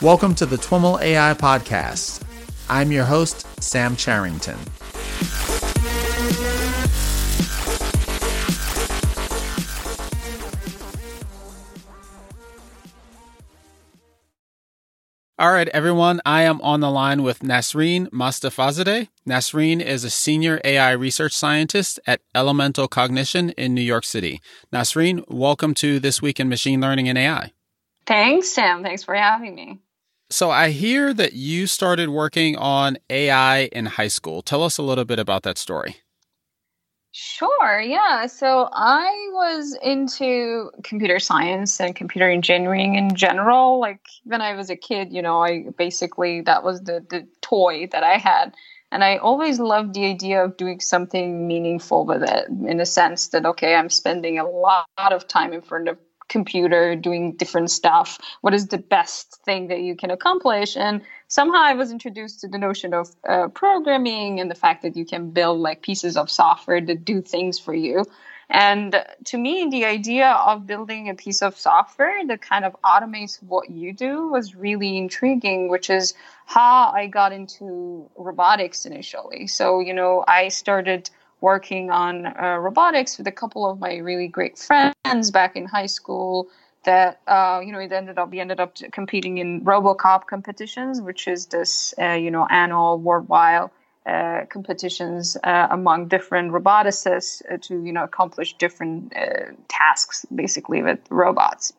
Welcome to the TWIML AI Podcast. I'm your host, Sam Charrington. All right, everyone. I am on the line with Nasrin Mostafazadeh. Nasrin is a senior AI research scientist at Elemental Cognition in New York City. Nasrin, welcome to This Week in Machine Learning and AI. Thanks, Sam. Thanks for having me. So, I hear that you started working on AI in high school. Tell us a little bit about that story. Sure, yeah. So I was into computer science and computer engineering in general. Like when I was a kid, you know, I basically that was the the toy that I had. And I always loved the idea of doing something meaningful with it in the sense that okay, I'm spending a lot of time in front of computer doing different stuff what is the best thing that you can accomplish? And somehow i was introduced to the notion of uh, programming and the fact that you can build like pieces of software that do things for you. And to me the idea of building a piece of software that kind of automates what you do was really intriguing which is how i got into robotics initially. So you know i started working on uh, robotics with a couple of my really great friends back in high school that uh, you know it ended up we ended up competing in RoboCup competitions which is this uh, you know annual worldwide uh, competitions uh, among different roboticists uh, to you know accomplish different tasks basically with robots.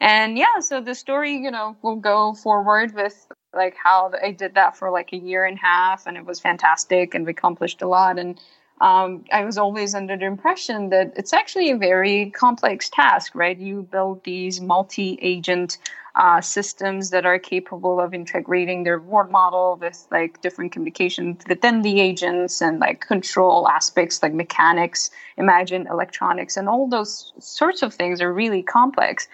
And yeah so the story you know will go forward with like how i did that for like a year and a half and it was fantastic and we accomplished a lot and um, I was always under the impression that it's actually a very complex task, right? You build these multi agent uh, systems that are capable of integrating their reward model with like different communications within the agents and like control aspects like mechanics, imagine electronics, and all those sorts of things are really complex.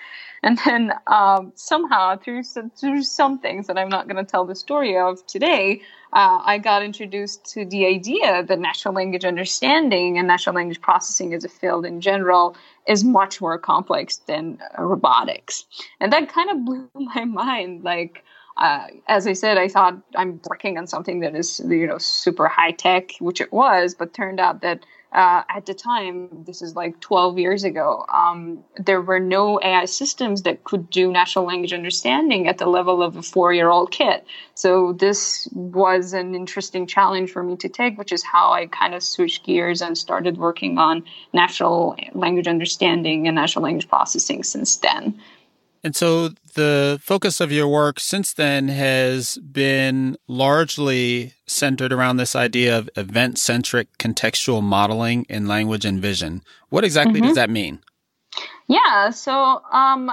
And then um, somehow through some, through some things that I'm not going to tell the story of today, uh, I got introduced to the idea that natural language understanding and natural language processing as a field in general is much more complex than uh, robotics, and that kind of blew my mind. Like. Uh, as I said, I thought I'm working on something that is, you know, super high tech, which it was, but turned out that uh, at the time, this is like 12 years ago, um, there were no AI systems that could do natural language understanding at the level of a four year old kid. So, this was an interesting challenge for me to take, which is how I kind of switched gears and started working on natural language understanding and natural language processing since then. And so the focus of your work since then has been largely centered around this idea of event centric contextual modeling in language and vision. What exactly mm-hmm. does that mean? Yeah, so um,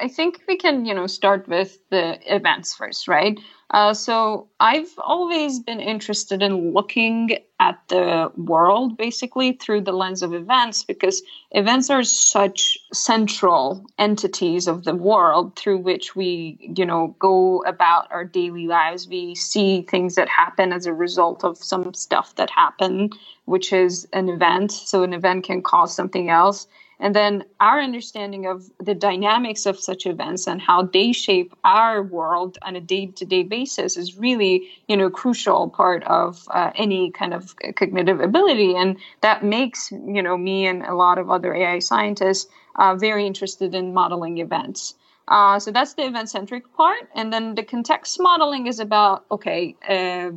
I think we can, you know, start with the events first, right? Uh, so I've always been interested in looking at the world basically through the lens of events because events are such central entities of the world through which we, you know, go about our daily lives. We see things that happen as a result of some stuff that happened, which is an event. So an event can cause something else and then our understanding of the dynamics of such events and how they shape our world on a day-to-day basis is really, you know, crucial part of uh, any kind of cognitive ability. And that makes, you know, me and a lot of other AI scientists uh, very interested in modeling events. Uh, so that's the event centric part. And then the context modeling is about okay, uh,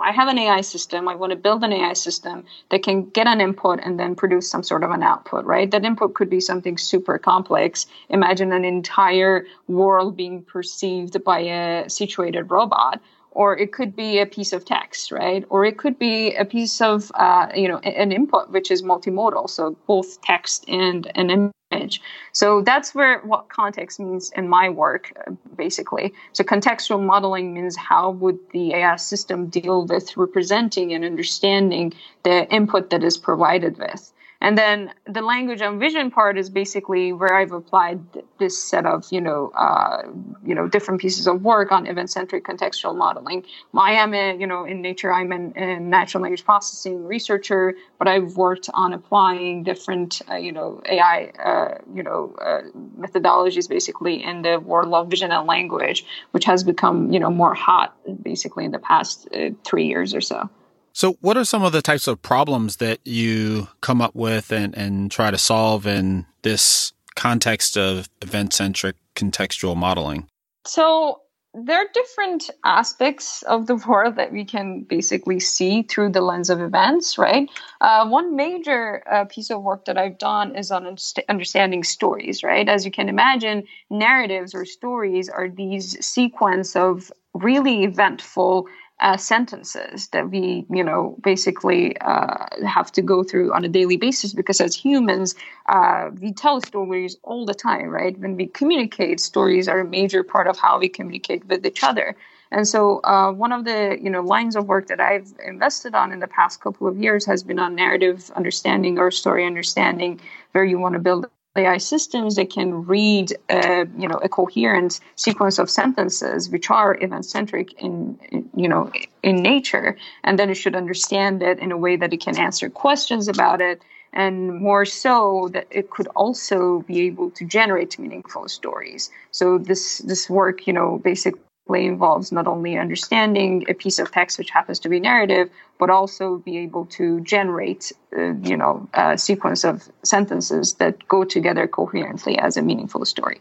I have an AI system. I want to build an AI system that can get an input and then produce some sort of an output, right? That input could be something super complex. Imagine an entire world being perceived by a situated robot or it could be a piece of text, right? Or it could be a piece of, uh, you know, an input which is multimodal, so both text and an image. So that's where what context means in my work, basically. So contextual modeling means how would the AI system deal with representing and understanding the input that is provided with. And then the language and vision part is basically where I've applied this set of, you know, uh, you know, different pieces of work on event-centric contextual modeling. I am a, you know, in nature, I'm a natural language processing researcher, but I've worked on applying different, uh, you know, AI, uh, you know, uh, methodologies basically in the world of vision and language, which has become, you know, more hot basically in the past uh, three years or so. So, what are some of the types of problems that you come up with and, and try to solve in this context of event centric contextual modeling? So, there are different aspects of the world that we can basically see through the lens of events, right? Uh, one major uh, piece of work that I've done is on understanding stories, right? As you can imagine, narratives or stories are these sequence of really eventful uh, sentences that we, you know, basically uh, have to go through on a daily basis because as humans, uh, we tell stories all the time, right? When we communicate, stories are a major part of how we communicate with each other. And so, uh, one of the you know lines of work that I've invested on in the past couple of years has been on narrative understanding or story understanding, where you want to build AI systems that can read, uh, you know, a coherent sequence of sentences which are event-centric in, in, you know, in nature, and then it should understand it in a way that it can answer questions about it, and more so that it could also be able to generate meaningful stories. So this this work, you know, basically involves not only understanding a piece of text which happens to be narrative but also be able to generate uh, you know a sequence of sentences that go together coherently as a meaningful story.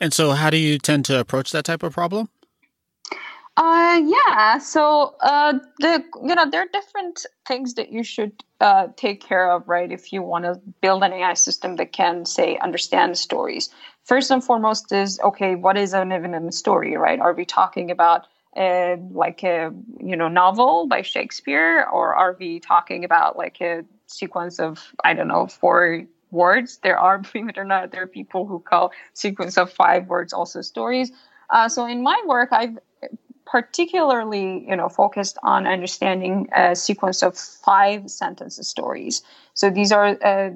And so how do you tend to approach that type of problem uh, yeah. So, uh, the you know there are different things that you should uh, take care of, right? If you want to build an AI system that can, say, understand stories. First and foremost is okay. What is an even story, right? Are we talking about a, like a you know novel by Shakespeare, or are we talking about like a sequence of I don't know four words? There are, believe it or not, there are people who call sequence of five words also stories. Uh, so in my work, I've particularly you know focused on understanding a sequence of five sentences stories. So these are uh,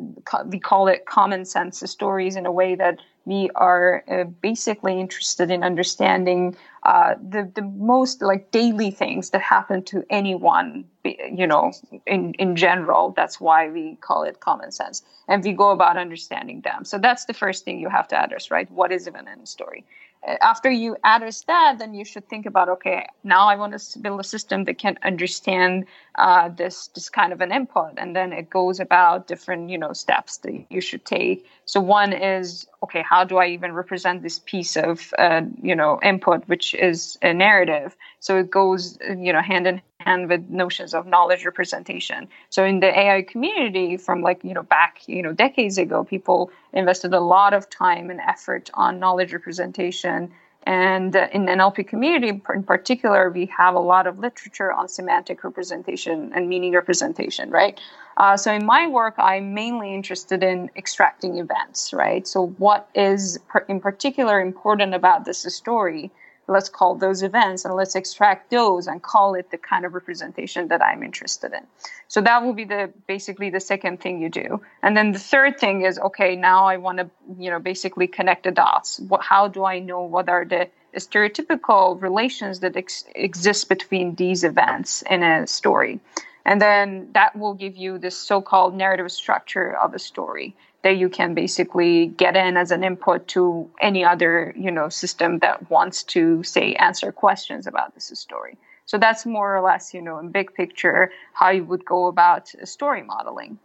we call it common sense stories in a way that we are uh, basically interested in understanding uh, the the most like daily things that happen to anyone you know in in general. That's why we call it common sense. And we go about understanding them. So that's the first thing you have to address right? What is a story after you address that, then you should think about okay, now I want to build a system that can understand uh, this this kind of an input, and then it goes about different you know steps that you should take. So one is okay, how do I even represent this piece of uh, you know input, which is a narrative? So it goes you know hand in hand with notions of knowledge representation. So in the AI community, from like you know back you know decades ago, people invested a lot of time and effort on knowledge representation. And in the NLP community in particular, we have a lot of literature on semantic representation and meaning representation, right? Uh, so in my work, I'm mainly interested in extracting events, right? So what is in particular important about this story? Let's call those events and let's extract those and call it the kind of representation that I'm interested in. So that will be the basically the second thing you do. And then the third thing is okay, now I want to, you know, basically connect the dots. What, how do I know what are the stereotypical relations that ex- exist between these events in a story? And then that will give you this so-called narrative structure of a story that you can basically get in as an input to any other you know system that wants to say answer questions about this story. So that's more or less you know in big picture how you would go about story modeling.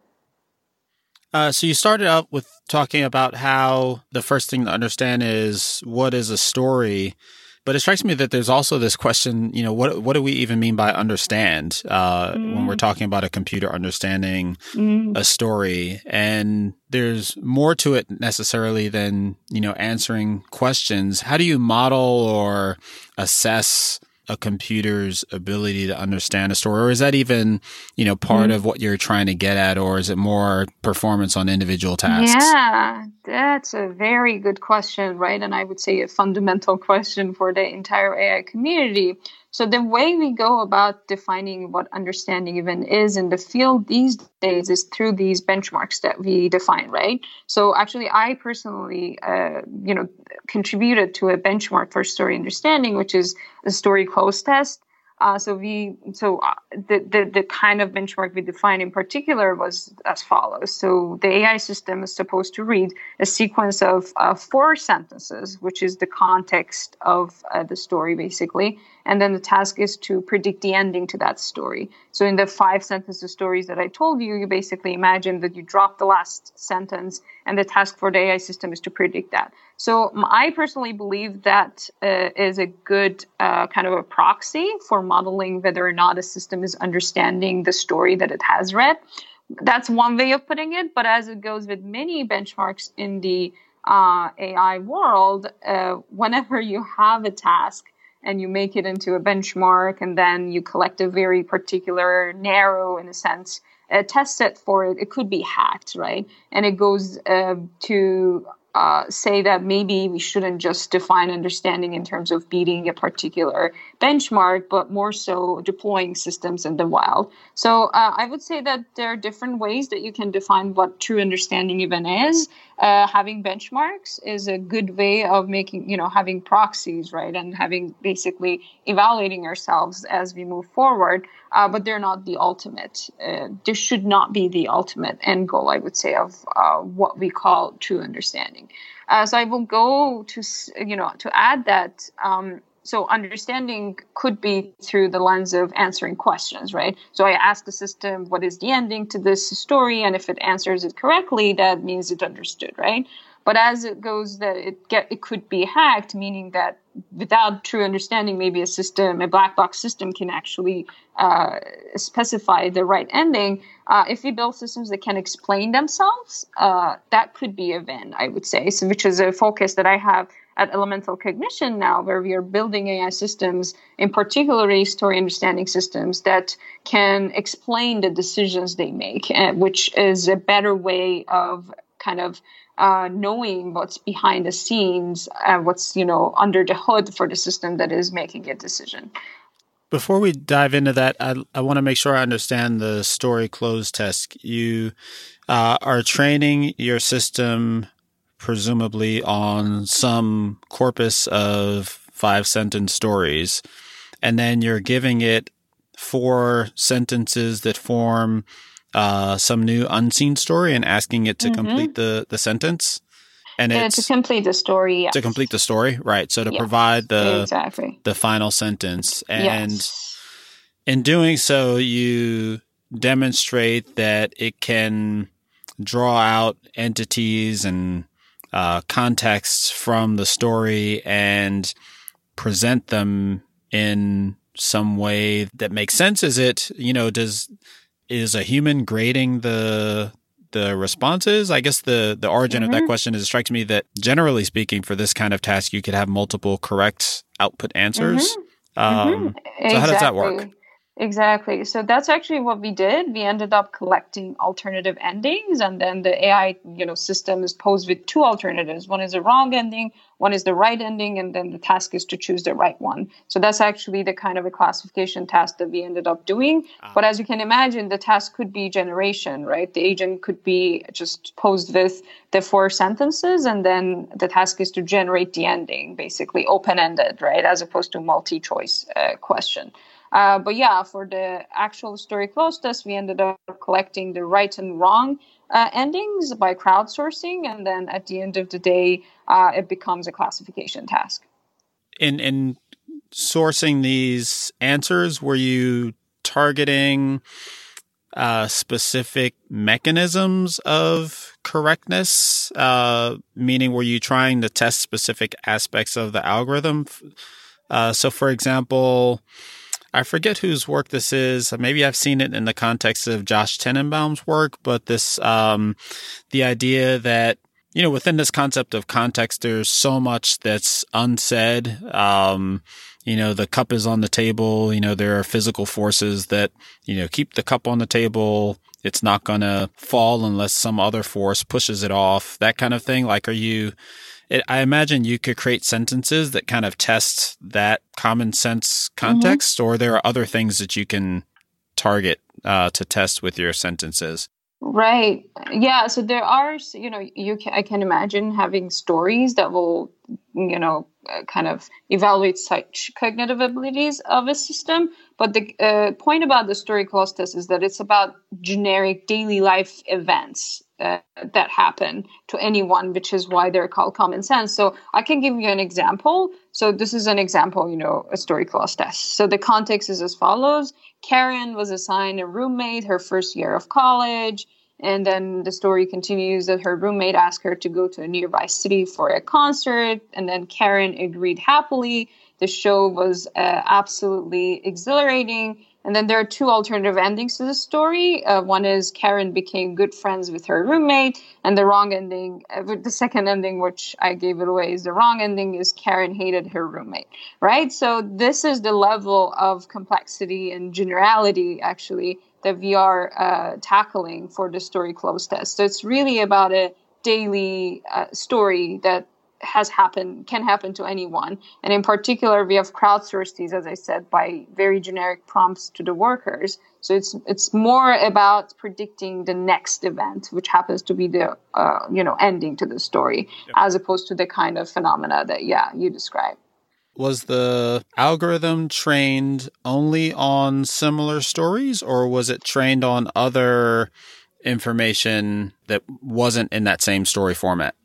Uh, so you started out with talking about how the first thing to understand is what is a story but it strikes me that there's also this question, you know, what what do we even mean by understand uh, mm. when we're mm. talking about a computer understanding mm. a story? And there's more to it necessarily than you know answering questions. How do you model or assess a computer's ability to understand a story? Or is that even you know part mm. of what you're trying to get at or is it more performance on individual tasks? Yeah that's a very good question right? And i would say a fundamental question for the entire ai community So the way we go about defining what understanding even is in the field these days is through these benchmarks that we define, right? So actually, I personally, uh, you know, contributed to a benchmark for story understanding, which is the story cloze test. Uh, so we so uh, the, the the kind of benchmark we defined in particular was as follows. So the AI system is supposed to read a sequence of uh, four sentences, which is the context of uh, the story basically, and then the task is to predict the ending to that story. So in the five sentences stories that I told you, you basically imagine that you drop the last sentence, and the task for the AI system is to predict that. So I personally believe that uh, is a good uh, kind of a proxy for modeling whether or not a system is understanding the story that it has read. That's one way of putting it, but as it goes with many benchmarks in the uh, AI world, uh, whenever you have a task and you make it into a benchmark and then you collect a very particular narrow in a sense a test set for it it could be hacked right and it goes uh, to uh, say that maybe we shouldn't just define understanding in terms of beating a particular benchmark, but more so deploying systems in the wild. So uh, I would say that there are different ways that you can define what true understanding even is. Uh, having benchmarks is a good way of making, you know, having proxies, right, and having basically evaluating ourselves as we move forward. Uh, but they're not the ultimate. Uh, this should not be the ultimate end goal, I would say, of uh, what we call true understanding. Uh, so I will go to, you know, to add that. Um, so understanding could be through the lens of answering questions, right? So I ask the system, what is the ending to this story? And if it answers it correctly, that means it understood, right? But as it goes that it get it could be hacked, meaning that without true understanding, maybe a system, a black box system can actually uh, specify the right ending. Uh, if we build systems that can explain themselves, uh, that could be a win, I would say. So, which is a focus that I have at Elemental Cognition now, where we are building AI systems, in particular story understanding systems that can explain the decisions they make, uh, which is a better way of kind of uh, knowing what's behind the scenes, uh, what's you know under the hood for the system that is making a decision. Before we dive into that, I, I want to make sure I understand the story cloze test. You uh, are training your system presumably on some corpus of five sentence stories, and then you're giving it four sentences that form uh, some new unseen story and asking it to mm-hmm. complete the, the sentence. And it's to complete the story. Yes. To complete the story, right? So to yes, provide the exactly. the final sentence, and yes. in doing so, you demonstrate that it can draw out entities and uh, contexts from the story and present them in some way that makes sense. Is it you know does is a human grading the the responses? I guess the the origin mm-hmm. of that mm-hmm. question is it strikes me that generally speaking, for this kind of task, you could have multiple correct output answers. Mm-hmm. Um, mm-hmm. So exactly. how does that work? Exactly. So that's actually what we did. We ended up collecting alternative endings, and then the AI, you know, system is posed with two alternatives. One is a wrong ending, one is the right ending, and then the task is to choose the right one. So that's actually the kind of a classification task that we ended up doing. Ah. But as you can imagine, the task could be generation, right? The agent could be just posed with the four sentences, and then the task is to generate the ending, basically open ended, right? As opposed to multi choice uh, question. Uh, but yeah, for the actual story cloze test, we ended up collecting the right and wrong uh, endings by crowdsourcing, and then at the end of the day, uh, it becomes a classification task. In in sourcing these answers, were you targeting uh, specific mechanisms of correctness? Uh, meaning, were you trying to test specific aspects of the algorithm? Uh, so, for example, I forget whose work this is. Maybe I've seen it in the context of Josh Tenenbaum's work, but this, um, the idea that, you know, within this concept of context, there's so much that's unsaid. Um, you know, the cup is on the table. You know, there are physical forces that, you know, keep the cup on the table. It's not going to fall unless some other force pushes it off, that kind of thing. Like, are you, it, I imagine you could create sentences that kind of test that common sense context, mm-hmm. or there are other things that you can target uh, to test with your sentences. Right. Yeah. So there are, you know, you can, I can imagine having stories that will, you know, uh, kind of evaluate such cognitive abilities of a system. But the uh, point about the story cloze test is that it's about generic daily life events that happen to anyone, which is why they're called common sense. So I can give you an example. So this is an example, you know, a story cloze test. So the context is as follows. Karen was assigned a roommate her first year of college. And then the story continues that her roommate asked her to go to a nearby city for a concert. And then Karen agreed happily. The show was uh, absolutely exhilarating. And then there are two alternative endings to the story. Uh, one is Karen became good friends with her roommate, and the wrong ending, uh, the second ending, which I gave it away, is the wrong ending is Karen hated her roommate, right? So this is the level of complexity and generality, actually, that we are uh, tackling for the story cloze test. So it's really about a daily uh, story that has happened can happen to anyone. And in particular we have crowdsourced these as i said by very generic prompts to the workers. So it's it's more about predicting the next event which happens to be the uh, you know ending to the story yep. as opposed to the kind of phenomena that yeah you described. Was the algorithm trained only on similar stories or was it trained on other information that wasn't in that same story format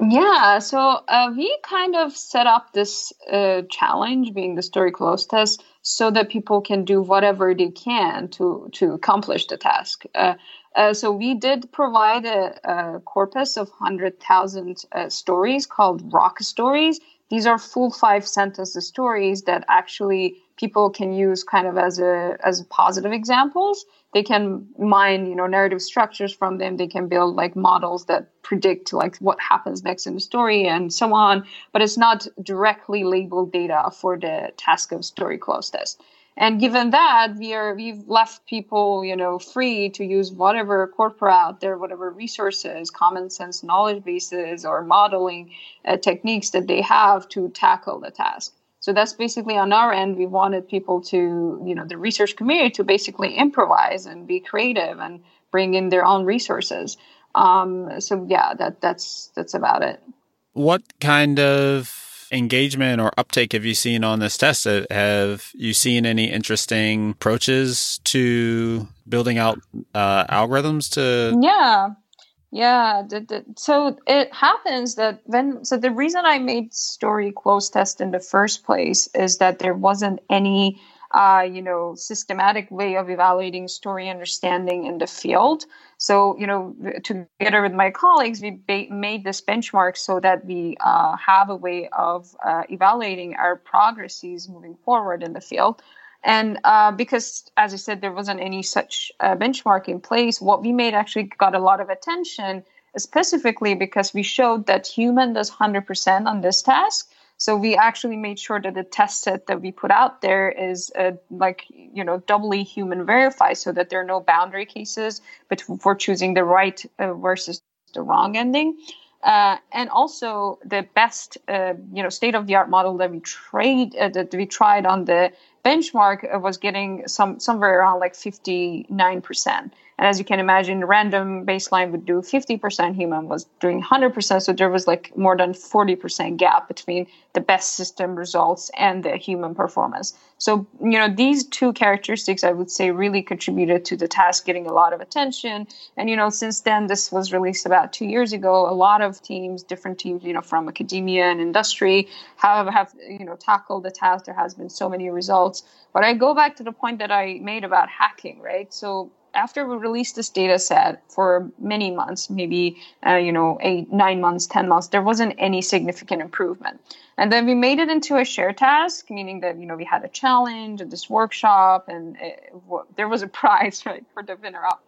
yeah, so uh, we kind of set up this uh, challenge, being the story cloze test, so that people can do whatever they can to to accomplish the task. Uh, uh so we did provide a, a corpus of hundred thousand uh, stories called ROCStories. These are full five sentence stories that actually people can use kind of as a as positive examples. They can mine you know narrative structures from them. They can build like models that predict like what happens next in the story and so on. But it's not directly labeled data for the task of story cloze test and given that we are we've left people you know free to use whatever corpora out there whatever resources common sense knowledge bases or modeling uh, techniques that they have to tackle the task so that's basically on our end. We wanted people to, you know, the research community to basically improvise and be creative and bring in their own resources. Um, so yeah, that that's that's about it. What kind of engagement or uptake have you seen on this test? Have you seen any interesting approaches to building out uh, algorithms to? Yeah. Yeah, so it happens that when so the reason I made story cloze test in the first place is that there wasn't any uh, you know systematic way of evaluating story understanding in the field. So you know together with my colleagues, we ba- made this benchmark so that we uh, have a way of uh, evaluating our progresses moving forward in the field. And uh, because, as I said, there wasn't any such uh, benchmark in place, what we made actually got a lot of attention, specifically because we showed that human does 100% on this task. So we actually made sure that the test set that we put out there is like you know doubly human verified, so that there are no boundary cases, but for choosing the right uh, versus the wrong ending. Uh, and also the best, uh, you know, state of the art model that we trade uh, that we tried on the benchmark was getting some somewhere around like 59%. And as you can imagine, random baseline would do 50%, human was doing 100%. So there was like more than 40% gap between the best system results and the human performance. So, you know, these two characteristics, I would say, really contributed to the task getting a lot of attention. And, you know, since then, this was released about two years ago. A lot of teams, different teams, you know, from academia and industry have, have you know, tackled the task. There has been so many results. But I go back to the point that I made about hacking, right? So after we released this data set for many months, maybe uh, you know eight, nine months, ten months, there wasn't any significant improvement. And then we made it into a share task, meaning that you know we had a challenge and this workshop, and it, there was a prize right for the winner up.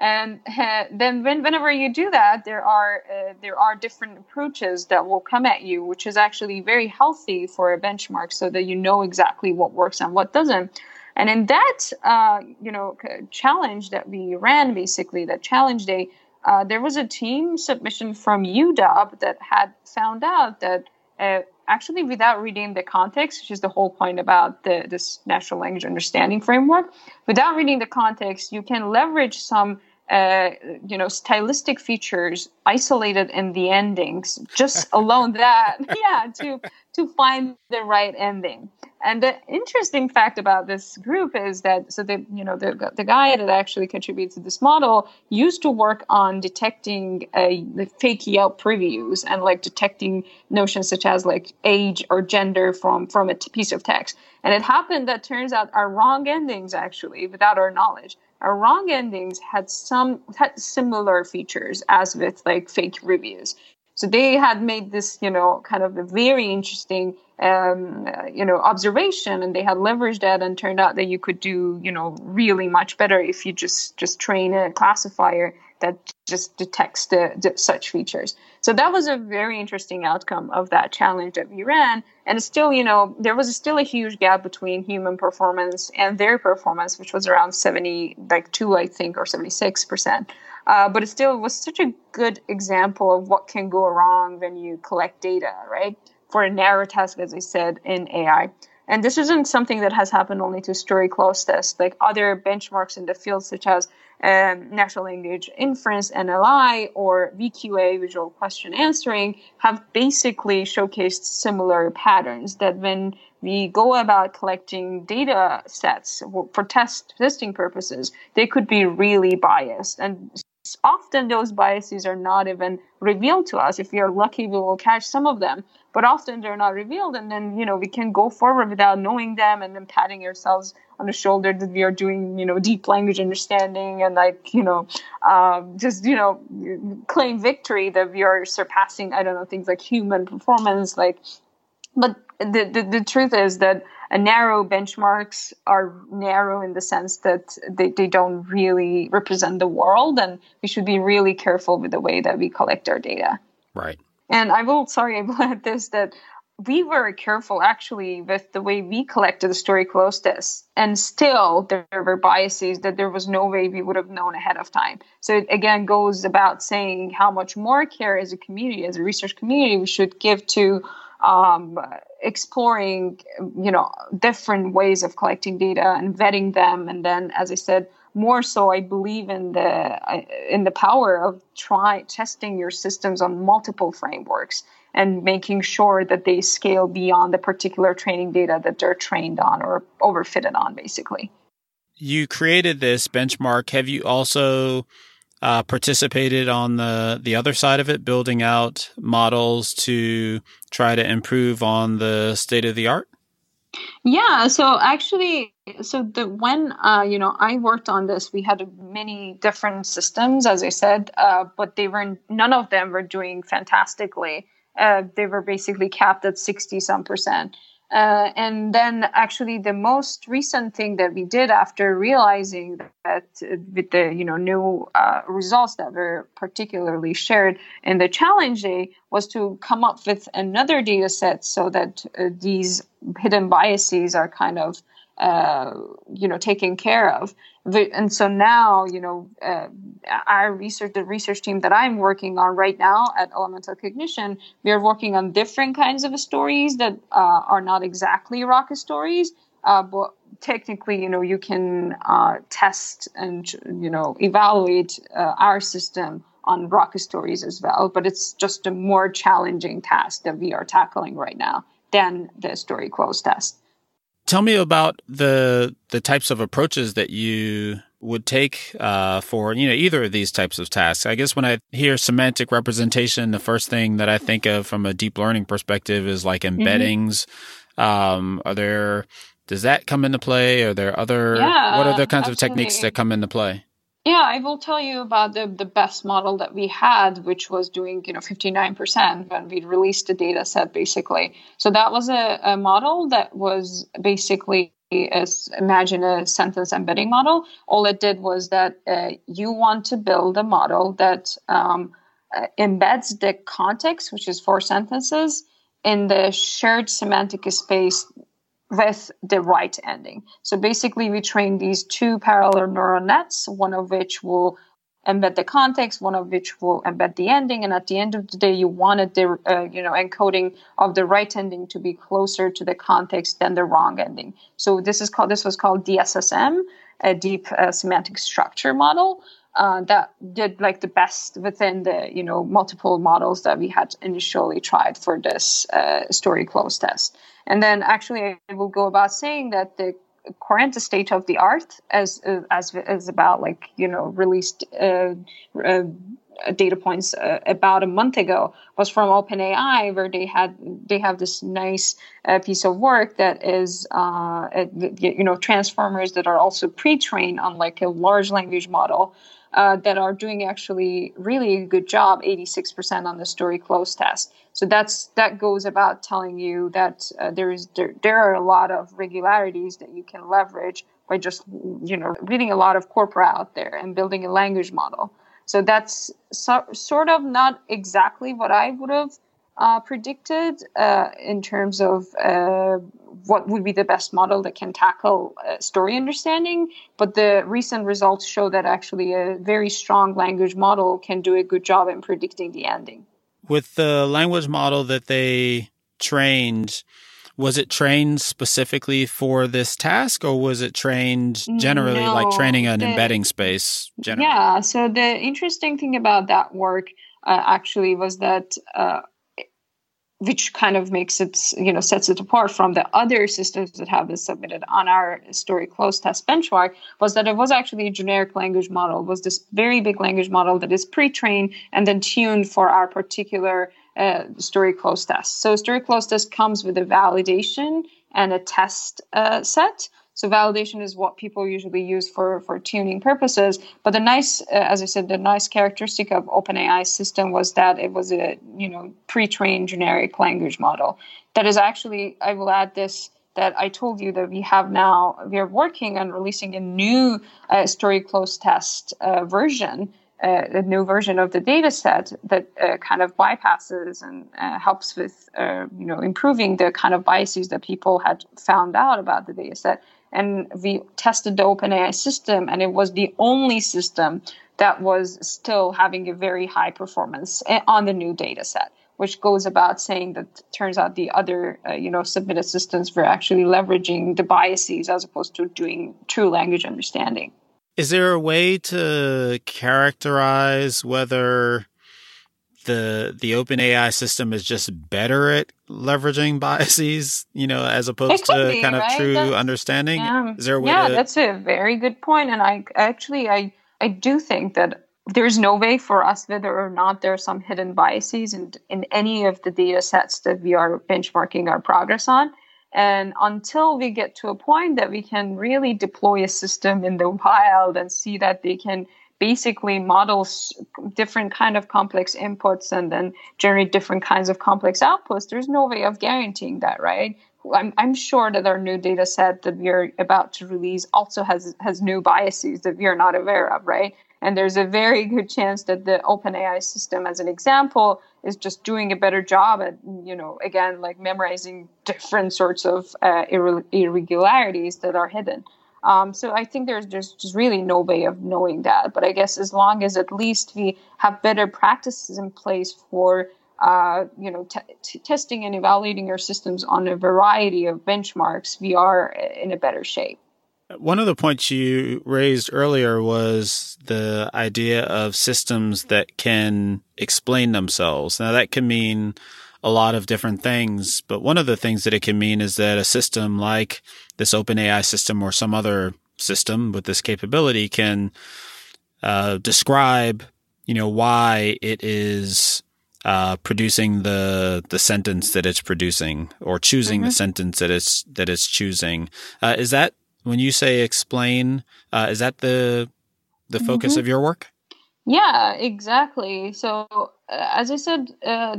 And uh, then when, whenever you do that, there are uh, there are different approaches that will come at you, which is actually very healthy for a benchmark, so that you know exactly what works and what doesn't. And in that, uh, you know, challenge that we ran, basically that challenge day, uh, there was a team submission from UW that had found out that uh, actually without reading the context, which is the whole point about the, this natural language understanding framework, without reading the context, you can leverage some uh, you know, stylistic features isolated in the endings, just alone that, yeah, to to find the right ending. And the interesting fact about this group is that so the you know the the guy that actually contributes to this model used to work on detecting uh, a the fake Yelp reviews and like detecting notions such as like age or gender from from a t- piece of text. And it happened that turns out our wrong endings actually without our knowledge our wrong endings had some had similar features as with like fake reviews. So they had made this, you know, kind of a very interesting, um, you know, observation, and they had leveraged that, and turned out that you could do, you know, really much better if you just just train a classifier that just detects the, the, such features. So that was a very interesting outcome of that challenge that we ran. And still, you know, there was still a huge gap between human performance and their performance, which was around 70, like two, I think, or 76%. Uh, but it still was such a good example of what can go wrong when you collect data, right? For a narrow task, as I said, in AI. And this isn't something that has happened only to story cloze tests, like other benchmarks in the field, such as um, natural language inference, NLI, or VQA, visual question answering, have basically showcased similar patterns that when we go about collecting data sets for test testing purposes, they could be really biased. And often those biases are not even revealed to us. If we are lucky, we will catch some of them, but often they're not revealed. And then, you know, we can go forward without knowing them and then patting ourselves on the shoulder that we are doing, you know, deep language understanding and like, you know, um, just, you know, claim victory that we are surpassing, I don't know, things like human performance, like, but the, the, the truth is that narrow benchmarks are narrow in the sense that they, they don't really represent the world and we should be really careful with the way that we collect our data. Right. And i will sorry i will add this that we were careful actually with the way we collected the story cloze test and still there were biases that there was no way we would have known ahead of time. So it again goes about saying how much more care as a community as a research community we should give to um, exploring you know different ways of collecting data and vetting them. And then as i said more so i believe in the uh, in the power of try testing your systems on multiple frameworks and making sure that they scale beyond the particular training data that they're trained on or overfitted on basically. You created this benchmark. Have you also uh, participated on the the other side of it, building out models to try to improve on the state of the art? Yeah, so actually, so the when uh, you know I worked on this, we had many different systems, as I said, uh, but they were none of them were doing fantastically. Uh, they were basically capped at sixty some percent. Uh, and then actually the most recent thing that we did after realizing that uh, with the you know new uh, results that were particularly shared in the challenge day was to come up with another data set so that uh, these hidden biases are kind of uh, you know taken care of. And so now you know uh, our research the research team that i'm working on right now at elemental cognition we are working on different kinds of stories that uh, are not exactly ROCStories uh, but technically you know you can uh, test and you know evaluate our system on ROCStories as well. But it's just a more challenging task that we are tackling right now than the story cloze test Tell me about the the types of approaches that you would take uh, for you know either of these types of tasks. I guess when I hear semantic representation, the first thing that I think of from a deep learning perspective is like mm-hmm. embeddings. Mm-hmm. Um, are there does that come into play? Are there other yeah, what are the kinds absolutely. of techniques that come into play? Yeah, I will tell you about the, the best model that we had, which was doing, you know, 59% when we released the data set basically. So that was a, a model that was basically as imagine a sentence embedding model. All it did was that uh, you want to build a model that um, uh, embeds the context, which is four sentences, in the shared semantic space with the right ending. So basically, we train these two parallel neural nets, one of which will embed the context, one of which will embed the ending. And at the end of the day, you wanted the uh, you know encoding of the right ending to be closer to the context than the wrong ending. So this is called this was called DSSM, a deep uh, semantic structure model. Uh, that did like the best within the you know multiple models that we had initially tried for this uh, story cloze test. And then actually, I will go about saying that the current state of the art as as as about like you know released uh, uh, data points uh, about a month ago was from OpenAI, where they had they have this nice uh, piece of work that is uh, you know transformers that are also pre-trained on like a large language model uh, that are doing actually really a good job, 86% on the story cloze test. So that's that goes about telling you that uh, there is there, there are a lot of regularities that you can leverage by just you know reading a lot of corpora out there and building a language model. So that's so, sort of not exactly what I would have uh, predicted uh, in terms of uh, what would be the best model that can tackle uh, story understanding. But the recent results show that actually a very strong language model can do a good job in predicting the ending. With the language model that they trained, was it trained specifically for this task or was it trained generally no, like training an the, embedding space generally? yeah so the interesting thing about that work uh, actually was that uh, which kind of makes it, you know, sets it apart from the other systems that have been submitted on our story cloze test benchmark was that it was actually a generic language model, it was this very big language model that is pre-trained and then tuned for our particular uh, story cloze test. So story cloze test comes with a validation and a test uh, set. So validation is what people usually use for, for tuning purposes. But the nice, uh, as I said, the nice characteristic of OpenAI system was that it was a you know pre-trained generic language model. That is actually, I will add this that I told you that we have now. We are working on releasing a new uh, story cloze test uh, version. Uh, a new version of the data set that uh, kind of bypasses and uh, helps with uh, you know improving the kind of biases that people had found out about the data set and we tested the OpenAI system, and it was the only system that was still having a very high performance eh, on the new data set which goes about saying that turns out the other uh, you know submitted systems were actually leveraging the biases as opposed to doing true language understanding. Is there a way to characterize whether the the OpenAI system is just better at leveraging biases, you know, as opposed to be, kind of right? true that's, understanding? Yeah, is there a way yeah to... that's a very good point. And I actually I I do think that there's no way for us whether or not there are some hidden biases in in any of the data sets that we are benchmarking our progress on. And until we get to a point that we can really deploy a system in the wild and see that they can basically models different kind of complex inputs and then generate different kinds of complex outputs. There's no way of guaranteeing that right? I'm, I'm sure that our new data set that we're about to release also has has new biases that we are not aware of right? And there's a very good chance that the OpenAI system, as an example, is just doing a better job at, you know, again, like memorizing different sorts of uh, irregularities that are hidden. Um, so I think there's there's just really no way of knowing that. But I guess as long as at least we have better practices in place for uh, you know t- t- testing and evaluating our systems on a variety of benchmarks, we are in a better shape. One of the points you raised earlier was the idea of systems that can explain themselves. Now that can mean a lot of different things. But one of the things that it can mean is that a system like this OpenAI system or some other system with this capability can uh, describe, you know, why it is uh, producing the the sentence that it's producing or choosing mm-hmm. the sentence that it's that it's choosing. Uh, is that when you say explain? Uh, is that the the focus mm-hmm. of your work? Yeah, exactly. So, as I said, uh,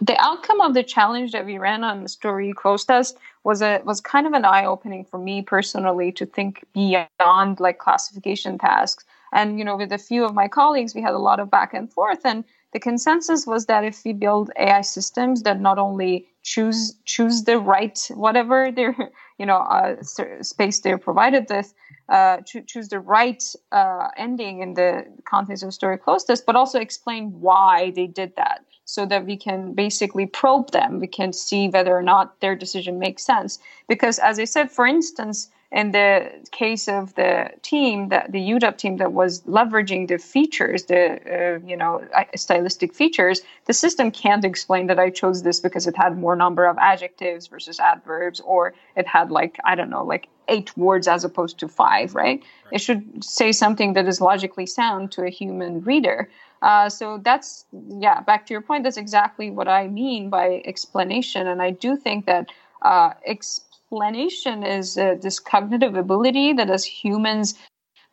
the outcome of the challenge that we ran on the story cloze test was a was kind of an eye opening for me personally to think beyond like classification tasks. And you know, with a few of my colleagues, we had a lot of back and forth, and the consensus was that if we build AI systems that not only choose choose the right whatever their you know uh, space they're provided with, uh, cho- choose the right uh, ending in the context of story closeness, but also explain why they did that so that we can basically probe them. We can see whether or not their decision makes sense. Because, as I said, for instance, in the case of the team that the UW team that was leveraging the features, the uh, you know stylistic features, the system can't explain that I chose this because it had more number of adjectives versus adverbs, or it had like I don't know, like eight words as opposed to five, right? right. It should say something that is logically sound to a human reader. Uh, so that's yeah. Back to your point, that's exactly what I mean by explanation, and I do think that. Uh, ex- explanation is uh, this cognitive ability that as humans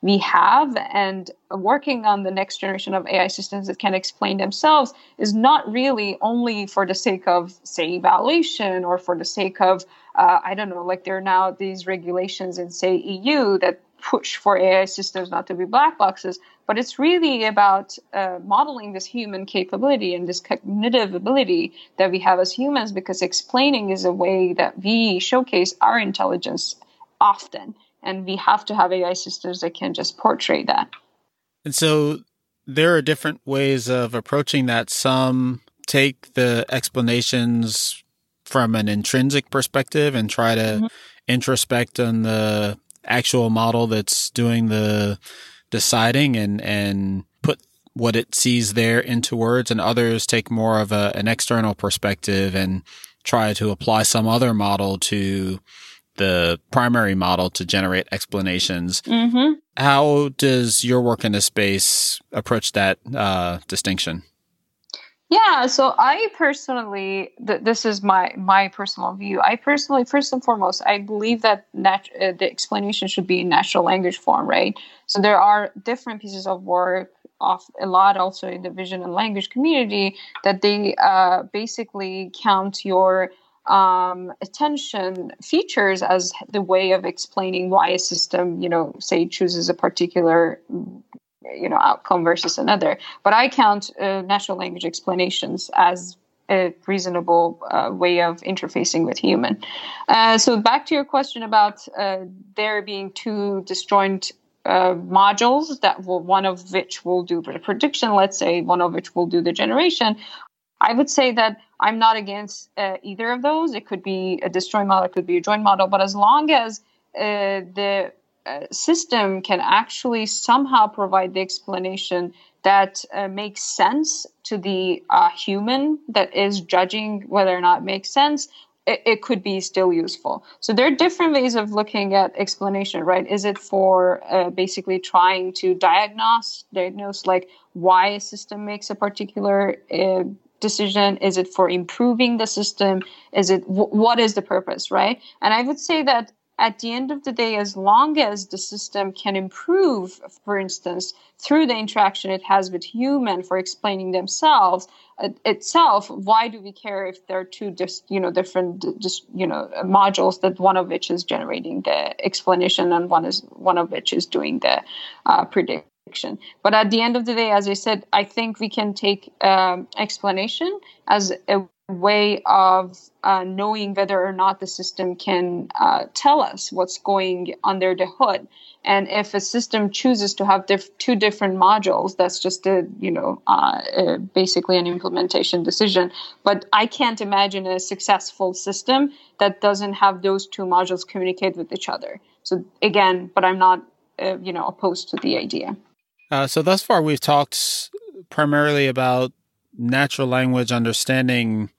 we have and working on the next generation of ai systems that can explain themselves is not really only for the sake of say evaluation or for the sake of uh, i don't know like there are now these regulations in say eu that push for ai systems not to be black boxes but it's really about uh, modeling this human capability and this cognitive ability that we have as humans because explaining is a way that we showcase our intelligence often. And we have to have ai systems that can just portray that. And so there are different ways of approaching that. Some take the explanations from an intrinsic perspective and try to mm-hmm. introspect on the actual model that's doing the deciding and and put what it sees there into words and others take more of a, an external perspective and try to apply some other model to the primary model to generate explanations. Mm-hmm. How does your work in this space approach that uh, distinction? Yeah, so I personally, th- this is my my personal view. I personally, first and foremost, I believe that nat- uh, the explanation should be in natural language form, right? So there are different pieces of work, of a lot also in the vision and language community, that they uh, basically count your um, attention features as the way of explaining why a system, you know, say chooses a particular you know outcome versus another. But I count uh, natural language explanations as a reasonable uh, way of interfacing with human. Uh, so back to your question about uh, there being two disjoint uh, modules that will one of which will do the prediction, let's say one of which will do the generation. I would say that I'm not against uh, either of those. It could be a disjoint model, it could be a joint model, but as long as the uh, system can actually somehow provide the explanation that uh, makes sense to the uh, human that is judging whether or not it makes sense, it, it, could be still useful. So there are different ways of looking at explanation, right? Is it for uh, basically trying to diagnose, diagnose like why a system makes a particular uh, decision? Is it for improving the system? Is it w- what is the purpose, right? And I would say that at the end of the day, as long as the system can improve, for instance, through the interaction it has with human for explaining themselves uh, itself, why do we care if there are two just you know different just you know modules that one of which is generating the explanation and one is one of which is doing the uh, prediction. But at the end of the day, as I said, I think we can take um, explanation as a way of uh, knowing whether or not the system can uh, tell us what's going under the hood. And if a system chooses to have diff- two different modules, that's just a you know uh, basically an implementation decision. But I can't imagine a successful system that doesn't have those two modules communicate with each other. So again, but I'm not uh, you know opposed to the idea. Uh, so thus far, we've talked primarily about natural language understanding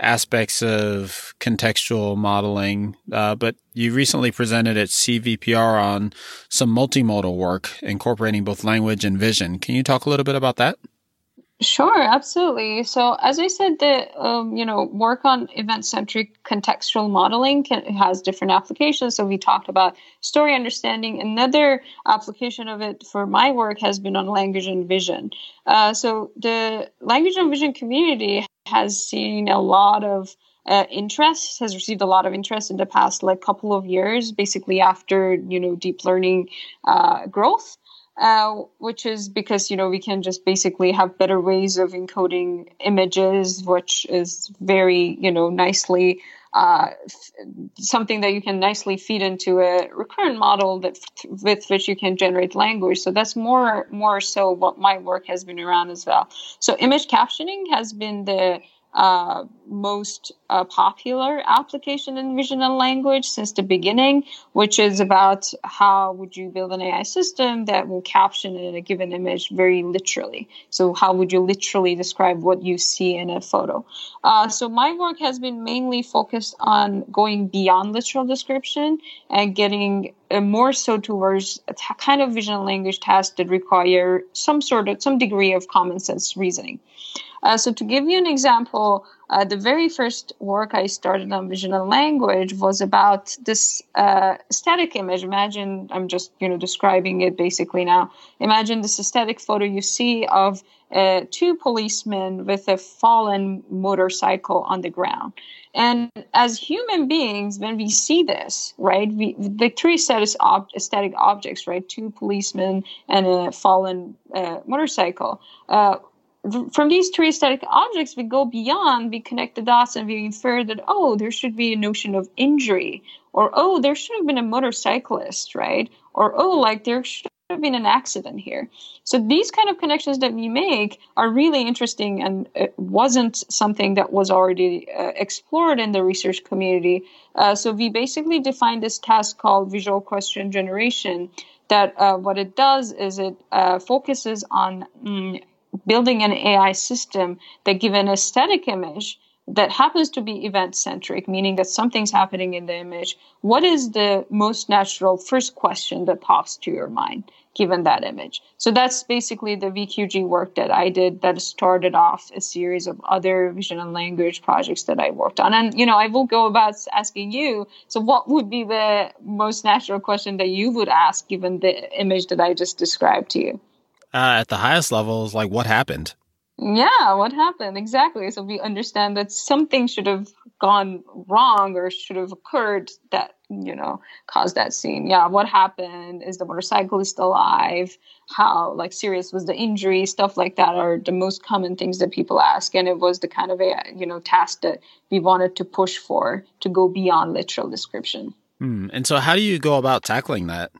aspects of contextual modeling, uh, but you recently presented at CVPR on some multimodal work incorporating both language and vision. Can you talk a little bit about that? Sure, absolutely. So, as I said, the um, you know work on event-centric contextual modeling can, has different applications. So, we talked about story understanding. Another application of it for my work has been on language and vision. Uh, so, the language and vision community has seen a lot of uh, interest has received a lot of interest in the past like couple of years basically after you know deep learning uh, growth uh, which is because you know we can just basically have better ways of encoding images, which is very you know nicely uh, something that you can nicely feed into a recurrent model that with which you can generate language. So that's more more so what my work has been around as well. So image captioning has been the uh, most uh, popular application in vision and language since the beginning, which is about how would you build an AI system that will caption in a given image very literally. So how would you literally describe what you see in a photo? Uh, so my work has been mainly focused on going beyond literal description and getting uh, more so towards a t- kind of vision and language tasks that require some sort of some degree of common sense reasoning. Uh, so to give you an example, uh, the very first work I started on and language was about this uh, static image. Imagine I'm just you know describing it basically now. Imagine this static photo you see of uh, two policemen with a fallen motorcycle on the ground. And as human beings, when we see this, right, we, the three ob- static objects, right, two policemen and a fallen uh, motorcycle uh, from these three static objects, we go beyond, we connect the dots, and we infer that, oh, there should be a notion of injury, or oh, there should have been a motorcyclist, right? Or oh, like there should have been an accident here. So these kind of connections that we make are really interesting and it wasn't something that was already uh, explored in the research community. Uh, so we basically defined this task called visual question generation that uh, what it does is it uh, focuses on mm, building an AI system that given a static image that happens to be event centric, meaning that something's happening in the image, what is the most natural first question that pops to your mind given that image? So that's basically the VQG work that I did that started off a series of other vision and language projects that I worked on. And, you know, I will go about asking you, so what would be the most natural question that you would ask given the image that I just described to you? Uh, at the highest levels, like what happened? Yeah, what happened exactly? So we understand that something should have gone wrong or should have occurred that you know caused that scene. Yeah, what happened? Is the motorcyclist alive? How like serious was the injury? Stuff like that are the most common things that people ask, and it was the kind of a you know task that we wanted to push for to go beyond literal description. Hmm. And so, how do you go about tackling that?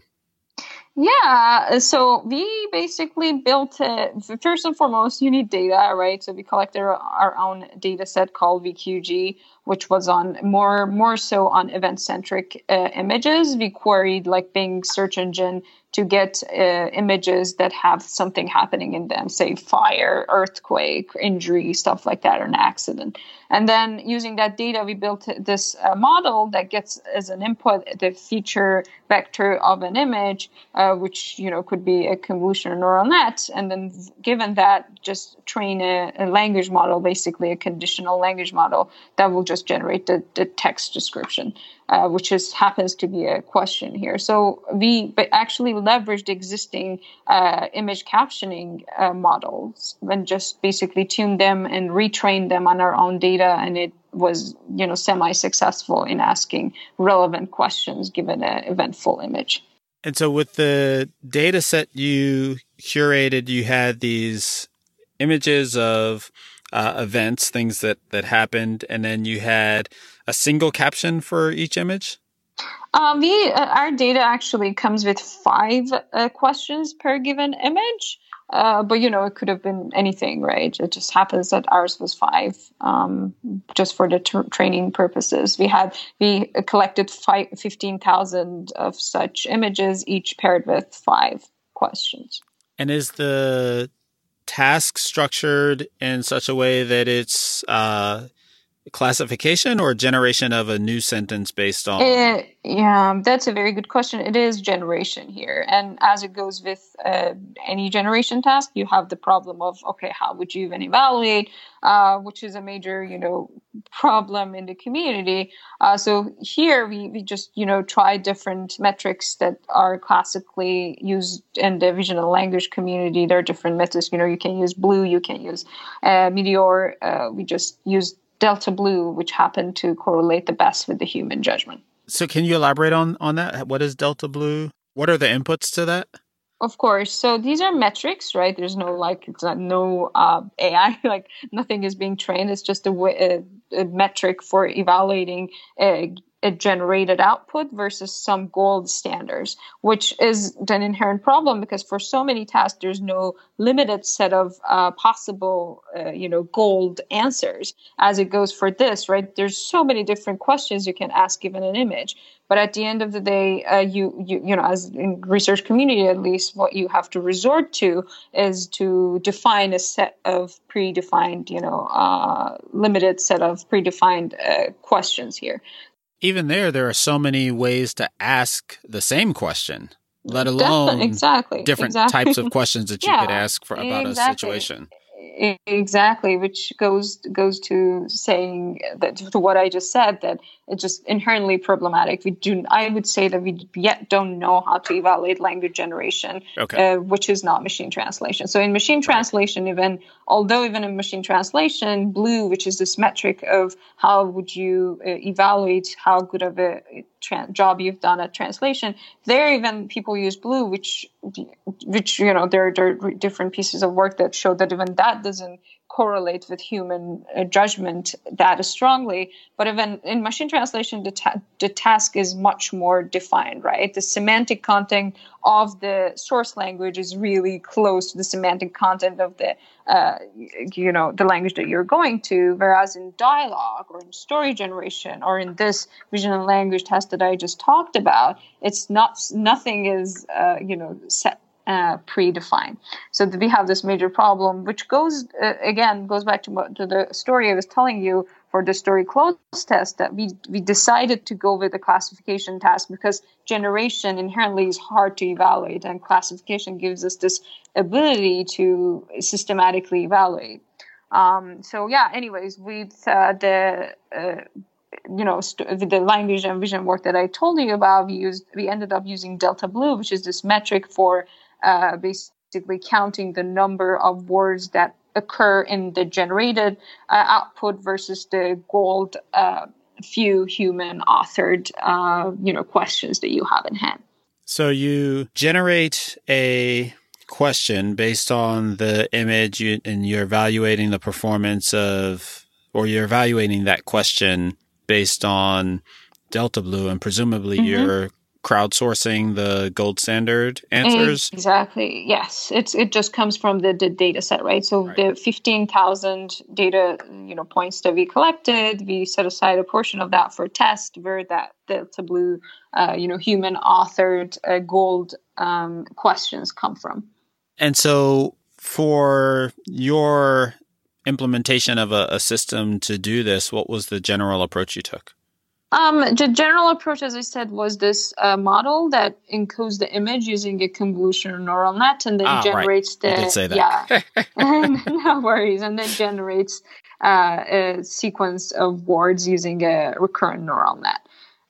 Yeah, so we basically built it. First and foremost, you need data, right? So we collected our own data set called VQG, which was on more more so on event centric uh, images. We queried like Bing search engine to get uh, images that have something happening in them, say fire, earthquake, injury, stuff like that, or an accident. And then using that data, we built this uh, model that gets as an input the feature vector of an image, uh, which you know could be a convolutional neural net. And then given that, just train a, a language model, basically a conditional language model that will just generate the, the text description uh, which is happens to be a question here. So we actually leveraged existing uh, image captioning uh, models and just basically tuned them and retrained them on our own data, and it was you know semi-successful in asking relevant questions given an eventful image. And so, with the data set you curated, you had these images of uh, events, things that that happened, and then you had a single caption for each image? Um, we uh, our data actually comes with five uh, questions per given image. Uh, but you know, it could have been anything, right? It just happens that ours was five, um, just for the training purposes. We had we collected five, 15,000 of such images, each paired with five questions. And is the task structured in such a way that it's uh, classification or generation of a new sentence based on? It, yeah, that's a very good question. It is generation here. And as it goes with uh, any generation task, you have the problem of, okay, how would you even evaluate, uh, which is a major, you know, problem in the community. Uh, so here we, we just, you know, try different metrics that are classically used in the vision and language community. There are different methods, you know, you can use BLEU, you can use uh, Meteor. Uh, we just use Delta BLEU, which happened to correlate the best with the human judgment. So, can you elaborate on on that? What is Delta BLEU? What are the inputs to that? Of course. So these are metrics, right? There's no like, it's not no uh, AI, like nothing is being trained. It's just a, a, a metric for evaluating a, a generated output versus some gold standards, which is an inherent problem because for so many tasks, there's no limited set of uh, possible, uh, you know, gold answers as it goes for this, right? There's so many different questions you can ask given an image. But at the end of the day, uh, you, you, you know, as in research community, at least what you have to resort to is to define a set of predefined, you know, uh, limited set of predefined uh, questions here even there, there are so many ways to ask the same question, let alone Definitely, exactly different exactly. types of questions that you yeah, could ask for about exactly. a situation. Exactly, which goes goes to saying that to what I just said that it's just inherently problematic. We do, I would say that we yet don't know how to evaluate language generation, okay. uh, which is not machine translation. So in machine translation, even although even in machine translation, BLEU, which is this metric of how would you uh, evaluate how good of a tra- job you've done at translation, there even people use BLEU, which which you know there, there are different pieces of work that show that even that doesn't correlate with human uh, judgment that strongly. But even in machine translation, the, ta- the task is much more defined, right? The semantic content of the source language is really close to the semantic content of the, uh, you know, the language that you're going to. Whereas in dialogue or in story generation or in this vision language test that I just talked about, it's not nothing is, uh, you know, set uh, predefined. So we have this major problem, which goes uh, again goes back to, to the story I was telling you for the story cloze test that we we decided to go with the classification task because generation inherently is hard to evaluate, and classification gives us this ability to systematically evaluate. Um, so yeah, anyways, with uh, the uh, you know, st- the language and vision work that I told you about, we used we ended up using Delta BLEU, which is this metric for uh, basically counting the number of words that occur in the generated uh, output versus the gold uh, few human authored uh, you know questions that you have in hand so you generate a question based on the image you, and you're evaluating the performance of or you're evaluating that question based on Delta BLEU and presumably mm-hmm. you're crowdsourcing the gold standard answers? Exactly. Yes, it's it just comes from the, the data set, right? So right. the fifteen thousand data you know points that we collected, we set aside a portion of that for test where that Delta BLEU, uh, you know, human authored uh, gold um, questions come from. And so for your implementation of a, a system to do this, what was the general approach you took? Um, the general approach, as I said, was this uh, model that encodes the image using a convolutional neural net and then ah, generates right. the you did say that. yeah, no worries, and then generates uh, a sequence of words using a recurrent neural net.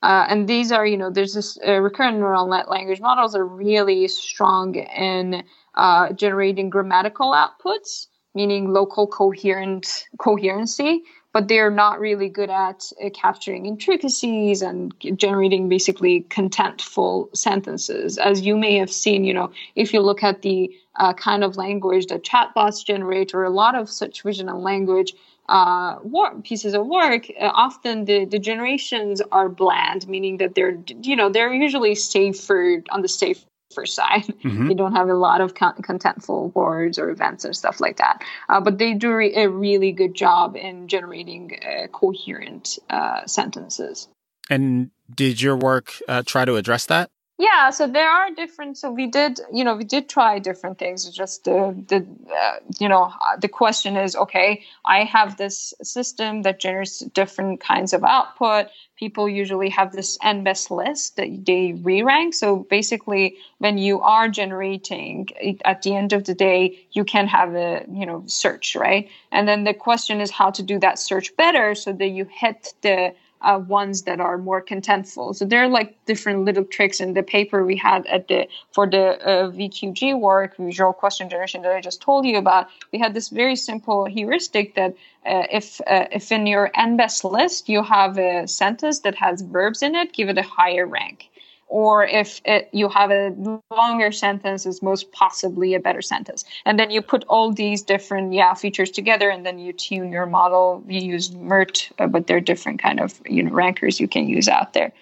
Uh, and these are, you know, there's this uh, recurrent neural net language models are really strong in uh, generating grammatical outputs, meaning local coherent coherency but they're not really good at uh, capturing intricacies and generating basically contentful sentences. As you may have seen, you know, if you look at the uh, kind of language that chatbots generate or a lot of such vision and language uh, pieces of work, uh, often the, the generations are bland, meaning that they're, you know, they're usually safer on the safe first side. Mm-hmm. They don't have a lot of con- contentful words or events or stuff like that. Uh, but they do re- a really good job in generating uh, coherent uh, sentences. And did your work uh, try to address that? Yeah, so there are different. So we did, you know, we did try different things. It's just the, the, uh, you know, the question is, okay, I have this system that generates different kinds of output. People usually have this n best list that they re-rank. So basically, when you are generating, at the end of the day, you can have a, you know, search, right? And then the question is how to do that search better so that you hit the uh, ones that are more contentful. So there are like different little tricks in the paper we had at the for the uh, VQG work, visual question generation that I just told you about. We had this very simple heuristic that uh, if uh, if in your NBEST list you have a sentence that has verbs in it, give it a higher rank or if it, you have a longer sentence is most possibly a better sentence. And then you put all these different yeah features together and then you tune your model. You use MERT uh, but there are different kind of you know rankers you can use out there.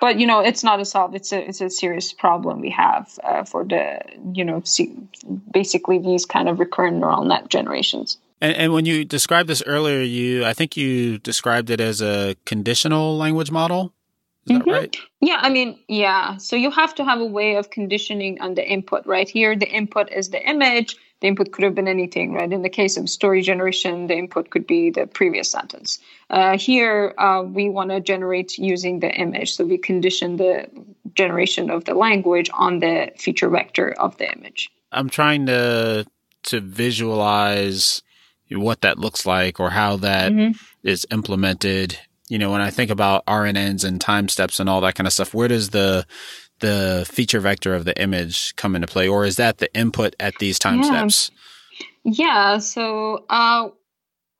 But you know it's not a solve it's a it's a serious problem we have uh, for the you know basically these kind of recurrent neural net generations. And, and when you described this earlier you i think you described it as a conditional language model is mm-hmm. that right yeah i mean yeah so you have to have a way of conditioning on the input right here the input is the image the input could have been anything, right? In the case of story generation, the input could be the previous sentence. Uh, here, uh, we want to generate using the image. So we condition the generation of the language on the feature vector of the image. I'm trying to to visualize what that looks like or how that mm-hmm. is implemented. You know, when I think about RNNs and time steps and all that kind of stuff, where does the the feature vector of the image come into play, or is that the input at these time yeah. steps? Yeah. So uh,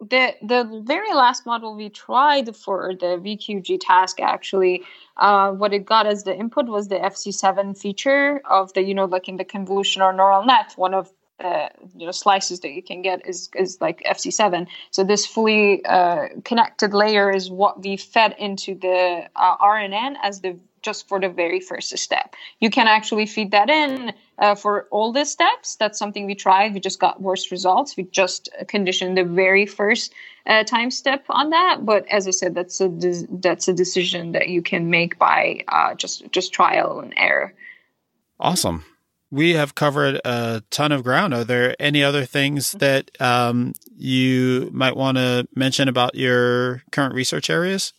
the the very last model we tried for the VQG task actually, uh, what it got as the input was the FC7 feature of the you know like in the convolutional neural net, one of uh, you know slices that you can get is is like FC7. So this fully uh, connected layer is what we fed into the uh, RNN as the just for the very first step. You can actually feed that in uh, for all the steps. That's something we tried. We just got worse results. We just conditioned the very first uh, time step on that. But as I said, that's a de- that's a decision that you can make by uh, just just trial and error. Awesome. We have covered a ton of ground. Are there any other things that um, you might want to mention about your current research areas?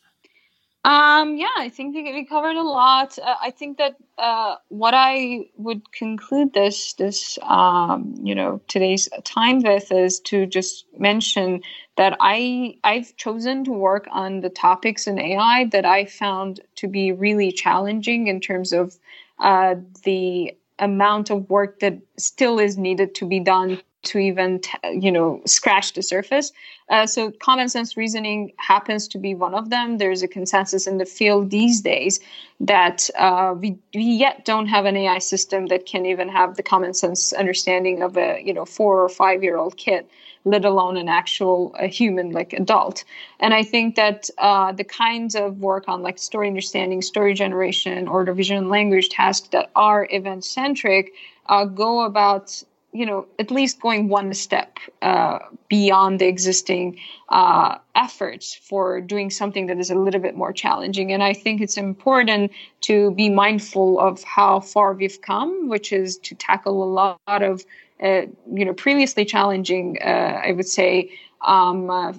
Um, yeah, I think we, covered a lot. Uh, I think that uh, what I would conclude this this um, you know today's time with is to just mention that I I've chosen to work on the topics in AI that I found to be really challenging in terms of uh, the amount of work that still is needed to be done to even you know scratch the surface. Uh, so common sense reasoning happens to be one of them. There's a consensus in the field these days that uh, we, we yet don't have an ai system that can even have the common sense understanding of a you know four or five year old kid let alone an actual human like adult and i think that uh, the kinds of work on like story understanding story generation or vision language tasks that are event centric uh, go about you know, at least going one step uh, beyond the existing uh, efforts for doing something that is a little bit more challenging. And I think it's important to be mindful of how far we've come, which is to tackle a lot of, you know, previously challenging, uh, I would say, um, uh,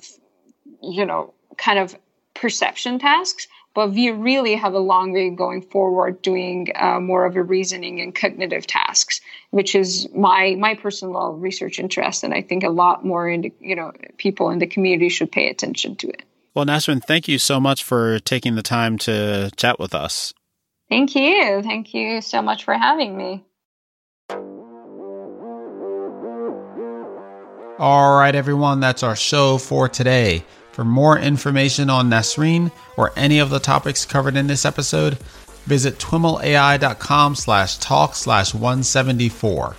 you know, kind of perception tasks but we really have a long way going forward doing uh, more of a reasoning and cognitive tasks which is my my personal research interest and i think a lot more in the, you know people in the community should pay attention to it. Well nasrin thank you so much for taking the time to chat with us. Thank you. Thank you so much for having me all right everyone that's our show for today for more information on Nasrin or any of the topics covered in this episode, visit twimlai.com slash talk slash 174.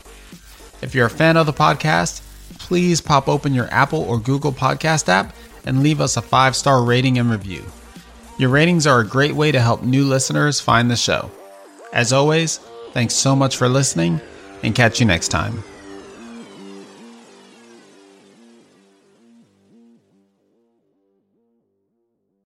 If you're a fan of the podcast, please pop open your Apple or Google Podcast app and leave us a five star rating and review. Your ratings are a great way to help new listeners find the show. As always, thanks so much for listening and catch you next time.